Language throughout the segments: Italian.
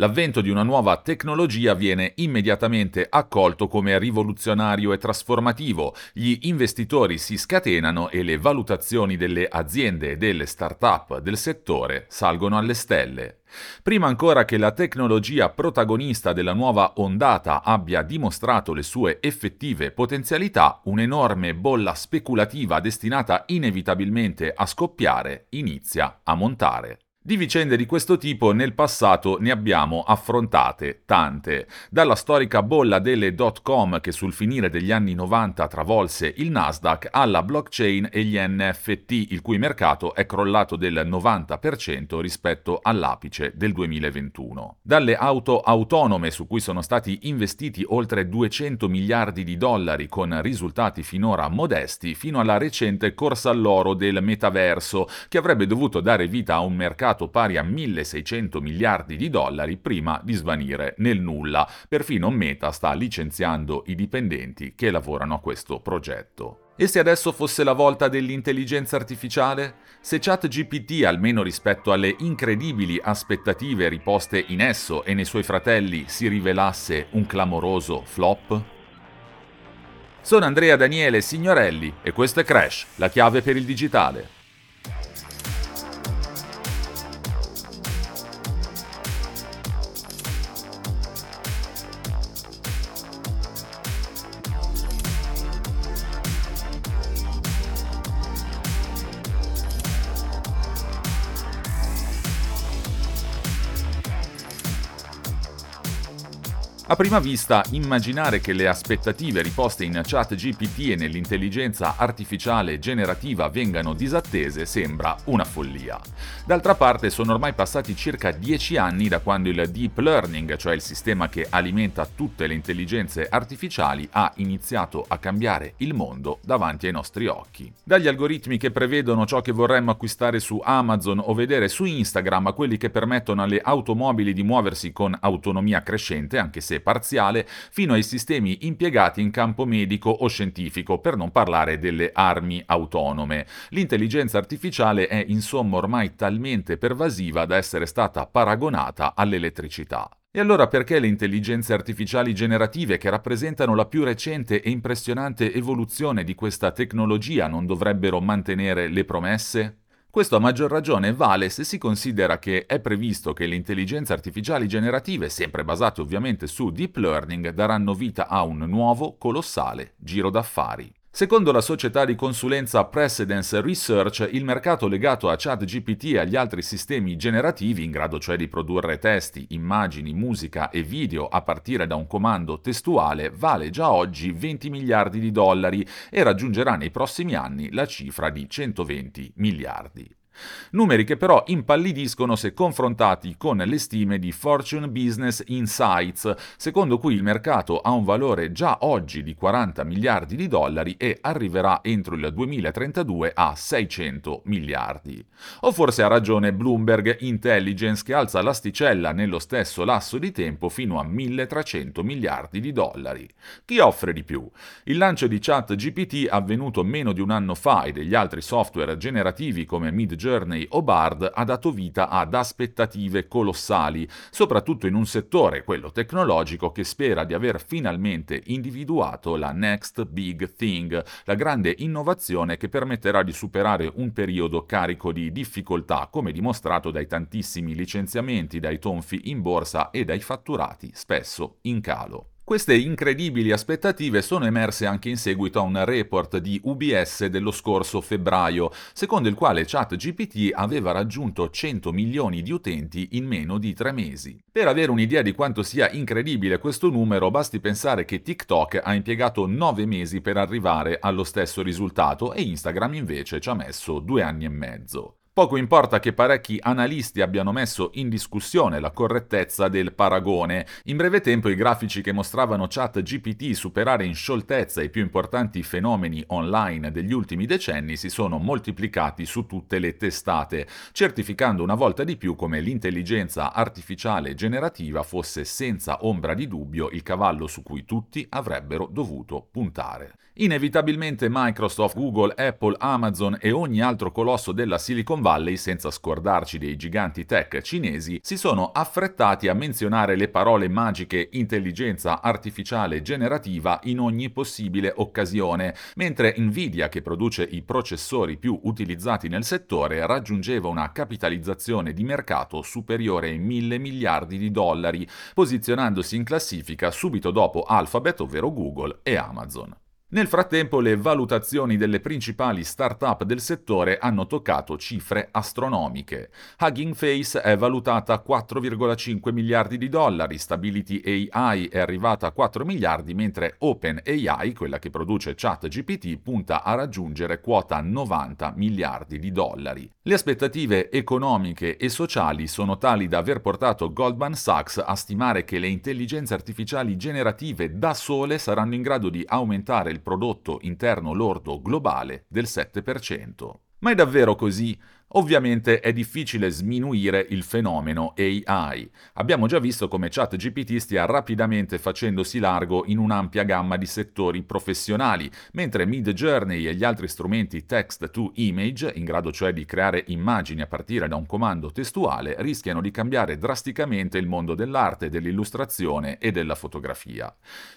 L'avvento di una nuova tecnologia viene immediatamente accolto come rivoluzionario e trasformativo, gli investitori si scatenano e le valutazioni delle aziende e delle start-up del settore salgono alle stelle. Prima ancora che la tecnologia protagonista della nuova ondata abbia dimostrato le sue effettive potenzialità, un'enorme bolla speculativa destinata inevitabilmente a scoppiare inizia a montare. Di vicende di questo tipo nel passato ne abbiamo affrontate tante, dalla storica bolla delle dot com che sul finire degli anni 90 travolse il Nasdaq alla blockchain e gli NFT il cui mercato è crollato del 90% rispetto all'apice del 2021. Dalle auto autonome su cui sono stati investiti oltre 200 miliardi di dollari con risultati finora modesti fino alla recente corsa all'oro del metaverso che avrebbe dovuto dare vita a un mercato pari a 1600 miliardi di dollari prima di svanire nel nulla. Perfino Meta sta licenziando i dipendenti che lavorano a questo progetto. E se adesso fosse la volta dell'intelligenza artificiale? Se ChatGPT, almeno rispetto alle incredibili aspettative riposte in esso e nei suoi fratelli, si rivelasse un clamoroso flop? Sono Andrea Daniele Signorelli e questo è Crash, la chiave per il digitale. A prima vista, immaginare che le aspettative riposte in chat GPT e nell'intelligenza artificiale generativa vengano disattese sembra una follia. D'altra parte sono ormai passati circa dieci anni da quando il deep learning, cioè il sistema che alimenta tutte le intelligenze artificiali, ha iniziato a cambiare il mondo davanti ai nostri occhi. Dagli algoritmi che prevedono ciò che vorremmo acquistare su Amazon o vedere su Instagram a quelli che permettono alle automobili di muoversi con autonomia crescente, anche se parziale, fino ai sistemi impiegati in campo medico o scientifico, per non parlare delle armi autonome. L'intelligenza artificiale è insomma ormai talmente pervasiva da essere stata paragonata all'elettricità. E allora perché le intelligenze artificiali generative che rappresentano la più recente e impressionante evoluzione di questa tecnologia non dovrebbero mantenere le promesse? Questo a maggior ragione vale se si considera che è previsto che le intelligenze artificiali generative, sempre basate ovviamente su deep learning, daranno vita a un nuovo, colossale giro d'affari. Secondo la società di consulenza Precedence Research, il mercato legato a ChatGPT e agli altri sistemi generativi, in grado cioè di produrre testi, immagini, musica e video a partire da un comando testuale, vale già oggi 20 miliardi di dollari e raggiungerà nei prossimi anni la cifra di 120 miliardi. Numeri che però impallidiscono se confrontati con le stime di Fortune Business Insights, secondo cui il mercato ha un valore già oggi di 40 miliardi di dollari e arriverà entro il 2032 a 600 miliardi. O forse ha ragione Bloomberg Intelligence che alza l'asticella nello stesso lasso di tempo fino a 1300 miliardi di dollari. Chi offre di più? Il lancio di ChatGPT avvenuto meno di un anno fa e degli altri software generativi come Midjourney Journey o Bard ha dato vita ad aspettative colossali, soprattutto in un settore, quello tecnologico, che spera di aver finalmente individuato la next big thing, la grande innovazione che permetterà di superare un periodo carico di difficoltà, come dimostrato dai tantissimi licenziamenti, dai tonfi in borsa e dai fatturati spesso in calo. Queste incredibili aspettative sono emerse anche in seguito a un report di UBS dello scorso febbraio, secondo il quale ChatGPT aveva raggiunto 100 milioni di utenti in meno di tre mesi. Per avere un'idea di quanto sia incredibile questo numero, basti pensare che TikTok ha impiegato 9 mesi per arrivare allo stesso risultato e Instagram invece ci ha messo due anni e mezzo. Poco importa che parecchi analisti abbiano messo in discussione la correttezza del paragone. In breve tempo i grafici che mostravano chat GPT superare in scioltezza i più importanti fenomeni online degli ultimi decenni si sono moltiplicati su tutte le testate, certificando una volta di più come l'intelligenza artificiale generativa fosse senza ombra di dubbio il cavallo su cui tutti avrebbero dovuto puntare. Inevitabilmente Microsoft, Google, Apple, Amazon e ogni altro colosso della Silicon Valley, senza scordarci dei giganti tech cinesi, si sono affrettati a menzionare le parole magiche intelligenza artificiale generativa in ogni possibile occasione, mentre Nvidia, che produce i processori più utilizzati nel settore, raggiungeva una capitalizzazione di mercato superiore ai mille miliardi di dollari, posizionandosi in classifica subito dopo Alphabet, ovvero Google e Amazon. Nel frattempo le valutazioni delle principali start-up del settore hanno toccato cifre astronomiche. Hugging Face è valutata a 4,5 miliardi di dollari, Stability AI è arrivata a 4 miliardi, mentre OpenAI, quella che produce ChatGPT, punta a raggiungere quota 90 miliardi di dollari. Le aspettative economiche e sociali sono tali da aver portato Goldman Sachs a stimare che le intelligenze artificiali generative da sole saranno in grado di aumentare il prodotto interno lordo globale del 7%. Ma è davvero così? Ovviamente è difficile sminuire il fenomeno AI. Abbiamo già visto come ChatGPT stia rapidamente facendosi largo in un'ampia gamma di settori professionali, mentre Midjourney e gli altri strumenti text to image, in grado cioè di creare immagini a partire da un comando testuale, rischiano di cambiare drasticamente il mondo dell'arte, dell'illustrazione e della fotografia.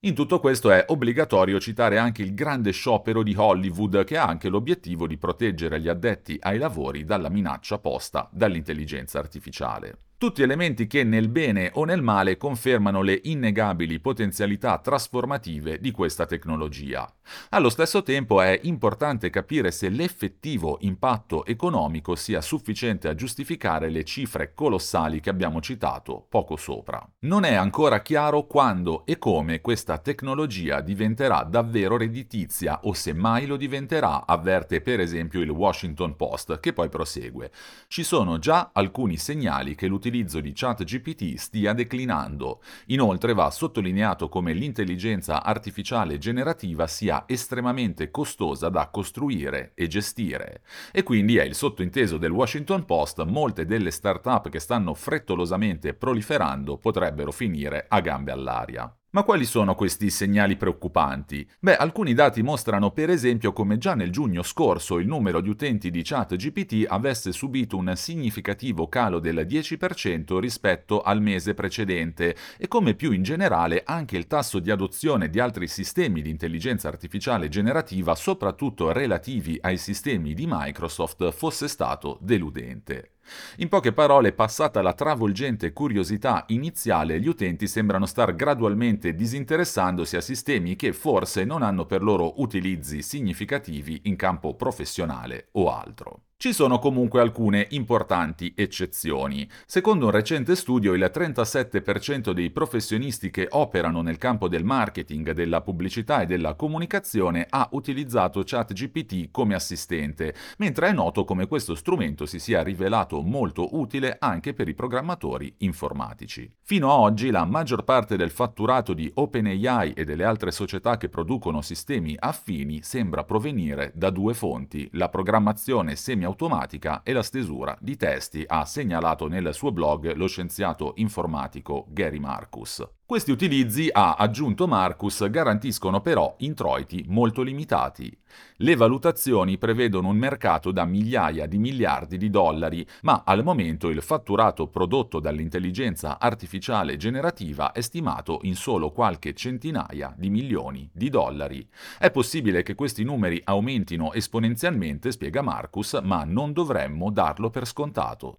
In tutto questo è obbligatorio citare anche il grande sciopero di Hollywood che ha anche l'obiettivo di proteggere gli addetti ai lavori dalla minaccia posta dall'intelligenza artificiale. Tutti elementi che nel bene o nel male confermano le innegabili potenzialità trasformative di questa tecnologia. Allo stesso tempo è importante capire se l'effettivo impatto economico sia sufficiente a giustificare le cifre colossali che abbiamo citato poco sopra. Non è ancora chiaro quando e come questa tecnologia diventerà davvero redditizia o se mai lo diventerà, avverte per esempio il Washington Post, che poi prosegue. Ci sono già alcuni segnali che l'utilizzo l'utilizzo di ChatGPT stia declinando. Inoltre va sottolineato come l'intelligenza artificiale generativa sia estremamente costosa da costruire e gestire. E quindi è il sottointeso del Washington Post, molte delle start-up che stanno frettolosamente proliferando potrebbero finire a gambe all'aria. Ma quali sono questi segnali preoccupanti? Beh, alcuni dati mostrano per esempio come già nel giugno scorso il numero di utenti di ChatGPT avesse subito un significativo calo del 10% rispetto al mese precedente e come più in generale anche il tasso di adozione di altri sistemi di intelligenza artificiale generativa, soprattutto relativi ai sistemi di Microsoft, fosse stato deludente. In poche parole, passata la travolgente curiosità iniziale, gli utenti sembrano star gradualmente disinteressandosi a sistemi che forse non hanno per loro utilizzi significativi in campo professionale o altro. Ci sono comunque alcune importanti eccezioni. Secondo un recente studio, il 37% dei professionisti che operano nel campo del marketing, della pubblicità e della comunicazione ha utilizzato ChatGPT come assistente, mentre è noto come questo strumento si sia rivelato molto utile anche per i programmatori informatici. Fino a oggi la maggior parte del fatturato di OpenAI e delle altre società che producono sistemi affini sembra provenire da due fonti, la programmazione semi automatica e la stesura di testi, ha segnalato nel suo blog lo scienziato informatico Gary Marcus. Questi utilizzi, ha aggiunto Marcus, garantiscono però introiti molto limitati. Le valutazioni prevedono un mercato da migliaia di miliardi di dollari, ma al momento il fatturato prodotto dall'intelligenza artificiale generativa è stimato in solo qualche centinaia di milioni di dollari. È possibile che questi numeri aumentino esponenzialmente, spiega Marcus, ma non dovremmo darlo per scontato.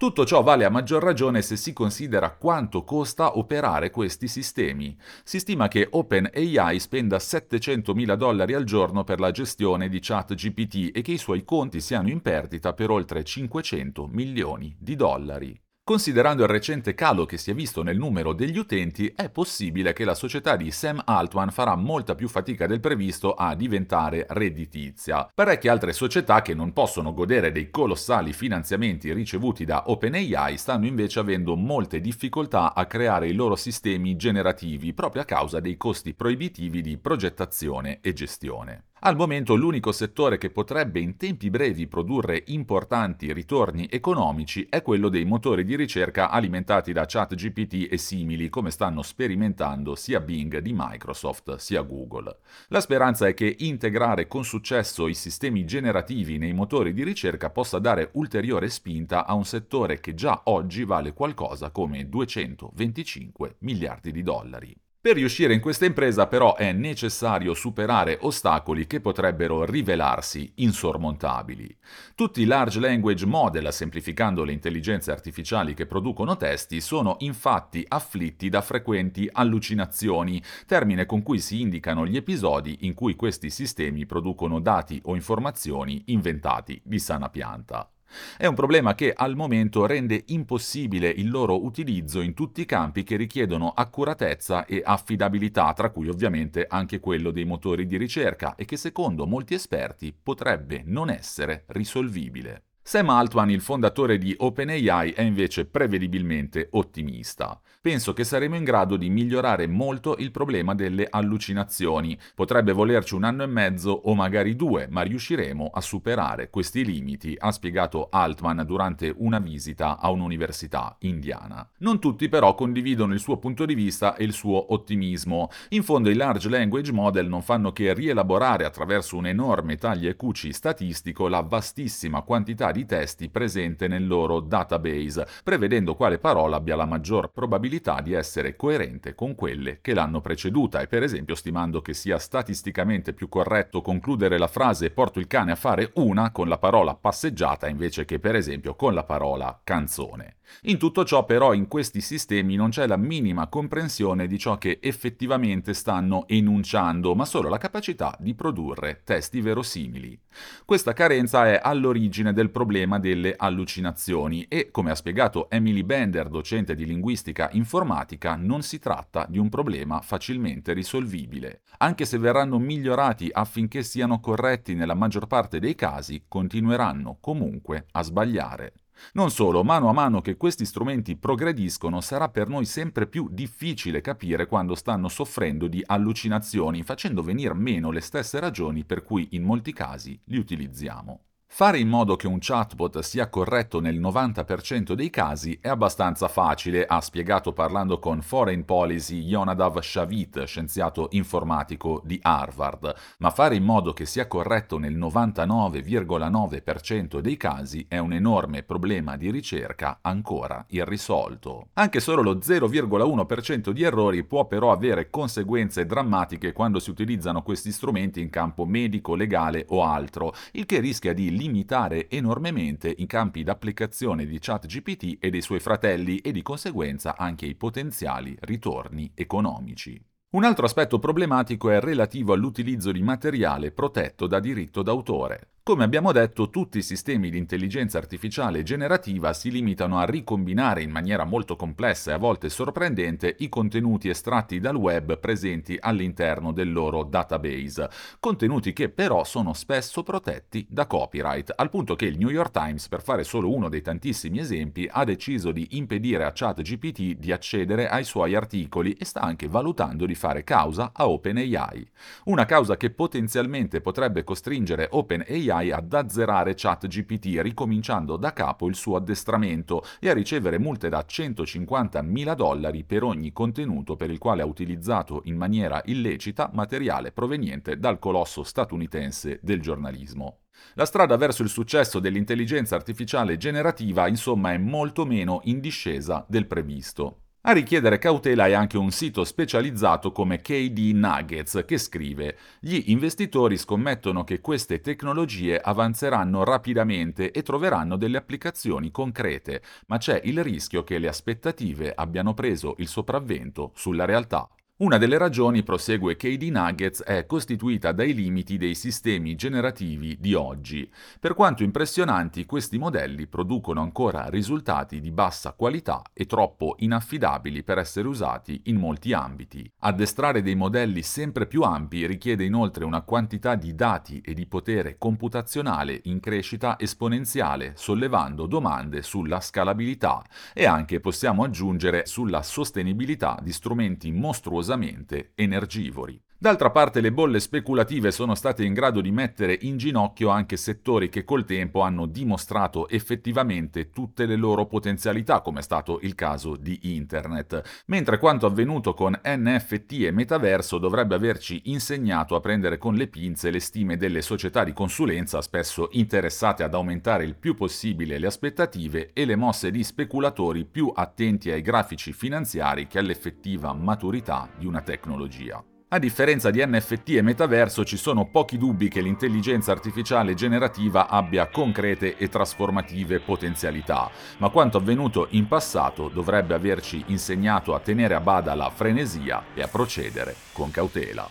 Tutto ciò vale a maggior ragione se si considera quanto costa operare questi sistemi. Si stima che OpenAI spenda 700 mila dollari al giorno per la gestione di ChatGPT e che i suoi conti siano in perdita per oltre 500 milioni di dollari. Considerando il recente calo che si è visto nel numero degli utenti, è possibile che la società di Sam Altman farà molta più fatica del previsto a diventare redditizia. Parecchie altre società che non possono godere dei colossali finanziamenti ricevuti da OpenAI stanno invece avendo molte difficoltà a creare i loro sistemi generativi proprio a causa dei costi proibitivi di progettazione e gestione. Al momento l'unico settore che potrebbe in tempi brevi produrre importanti ritorni economici è quello dei motori di ricerca alimentati da ChatGPT e simili, come stanno sperimentando sia Bing di Microsoft sia Google. La speranza è che integrare con successo i sistemi generativi nei motori di ricerca possa dare ulteriore spinta a un settore che già oggi vale qualcosa come 225 miliardi di dollari. Per riuscire in questa impresa però è necessario superare ostacoli che potrebbero rivelarsi insormontabili. Tutti i large language model, semplificando le intelligenze artificiali che producono testi, sono infatti afflitti da frequenti allucinazioni, termine con cui si indicano gli episodi in cui questi sistemi producono dati o informazioni inventati di sana pianta. È un problema che al momento rende impossibile il loro utilizzo in tutti i campi che richiedono accuratezza e affidabilità, tra cui ovviamente anche quello dei motori di ricerca, e che secondo molti esperti potrebbe non essere risolvibile. Sam Altman, il fondatore di OpenAI, è invece prevedibilmente ottimista. Penso che saremo in grado di migliorare molto il problema delle allucinazioni. Potrebbe volerci un anno e mezzo o magari due, ma riusciremo a superare questi limiti, ha spiegato Altman durante una visita a un'università indiana. Non tutti però condividono il suo punto di vista e il suo ottimismo. In fondo i large language model non fanno che rielaborare attraverso un enorme taglia e cuci statistico la vastissima quantità di testi presente nel loro database, prevedendo quale parola abbia la maggior probabilità di essere coerente con quelle che l'hanno preceduta e per esempio stimando che sia statisticamente più corretto concludere la frase porto il cane a fare una con la parola passeggiata invece che per esempio con la parola canzone. In tutto ciò però in questi sistemi non c'è la minima comprensione di ciò che effettivamente stanno enunciando, ma solo la capacità di produrre testi verosimili. Questa carenza è all'origine del problema delle allucinazioni e, come ha spiegato Emily Bender, docente di linguistica informatica, non si tratta di un problema facilmente risolvibile. Anche se verranno migliorati affinché siano corretti nella maggior parte dei casi, continueranno comunque a sbagliare. Non solo, mano a mano che questi strumenti progrediscono sarà per noi sempre più difficile capire quando stanno soffrendo di allucinazioni, facendo venir meno le stesse ragioni per cui in molti casi li utilizziamo. Fare in modo che un chatbot sia corretto nel 90% dei casi è abbastanza facile, ha spiegato parlando con Foreign Policy Yonadav Shavit, scienziato informatico di Harvard, ma fare in modo che sia corretto nel 99,9% dei casi è un enorme problema di ricerca ancora irrisolto. Anche solo lo 0,1% di errori può però avere conseguenze drammatiche quando si utilizzano questi strumenti in campo medico, legale o altro, il che rischia di limitare enormemente i campi d'applicazione di ChatGPT e dei suoi fratelli e di conseguenza anche i potenziali ritorni economici. Un altro aspetto problematico è relativo all'utilizzo di materiale protetto da diritto d'autore. Come abbiamo detto, tutti i sistemi di intelligenza artificiale generativa si limitano a ricombinare in maniera molto complessa e a volte sorprendente i contenuti estratti dal web presenti all'interno del loro database, contenuti che però sono spesso protetti da copyright, al punto che il New York Times, per fare solo uno dei tantissimi esempi, ha deciso di impedire a ChatGPT di accedere ai suoi articoli e sta anche valutando di fare causa a OpenAI. Una causa che potenzialmente potrebbe costringere OpenAI OpenAI ad azzerare ChatGPT ricominciando da capo il suo addestramento e a ricevere multe da 150 mila dollari per ogni contenuto per il quale ha utilizzato in maniera illecita materiale proveniente dal colosso statunitense del giornalismo. La strada verso il successo dell'intelligenza artificiale generativa, insomma, è molto meno in discesa del previsto. A richiedere cautela è anche un sito specializzato come KD Nuggets che scrive Gli investitori scommettono che queste tecnologie avanzeranno rapidamente e troveranno delle applicazioni concrete, ma c'è il rischio che le aspettative abbiano preso il sopravvento sulla realtà. Una delle ragioni, prosegue KD Nuggets, è costituita dai limiti dei sistemi generativi di oggi. Per quanto impressionanti, questi modelli producono ancora risultati di bassa qualità e troppo inaffidabili per essere usati in molti ambiti. Addestrare dei modelli sempre più ampi richiede inoltre una quantità di dati e di potere computazionale in crescita esponenziale, sollevando domande sulla scalabilità e anche, possiamo aggiungere, sulla sostenibilità di strumenti mostruosi rigorosamente energivori. D'altra parte le bolle speculative sono state in grado di mettere in ginocchio anche settori che col tempo hanno dimostrato effettivamente tutte le loro potenzialità, come è stato il caso di Internet, mentre quanto avvenuto con NFT e metaverso dovrebbe averci insegnato a prendere con le pinze le stime delle società di consulenza, spesso interessate ad aumentare il più possibile le aspettative, e le mosse di speculatori più attenti ai grafici finanziari che all'effettiva maturità di una tecnologia. A differenza di NFT e metaverso ci sono pochi dubbi che l'intelligenza artificiale generativa abbia concrete e trasformative potenzialità, ma quanto avvenuto in passato dovrebbe averci insegnato a tenere a bada la frenesia e a procedere con cautela.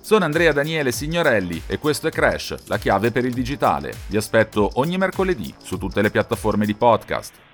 Sono Andrea Daniele Signorelli e questo è Crash, la chiave per il digitale. Vi aspetto ogni mercoledì su tutte le piattaforme di podcast.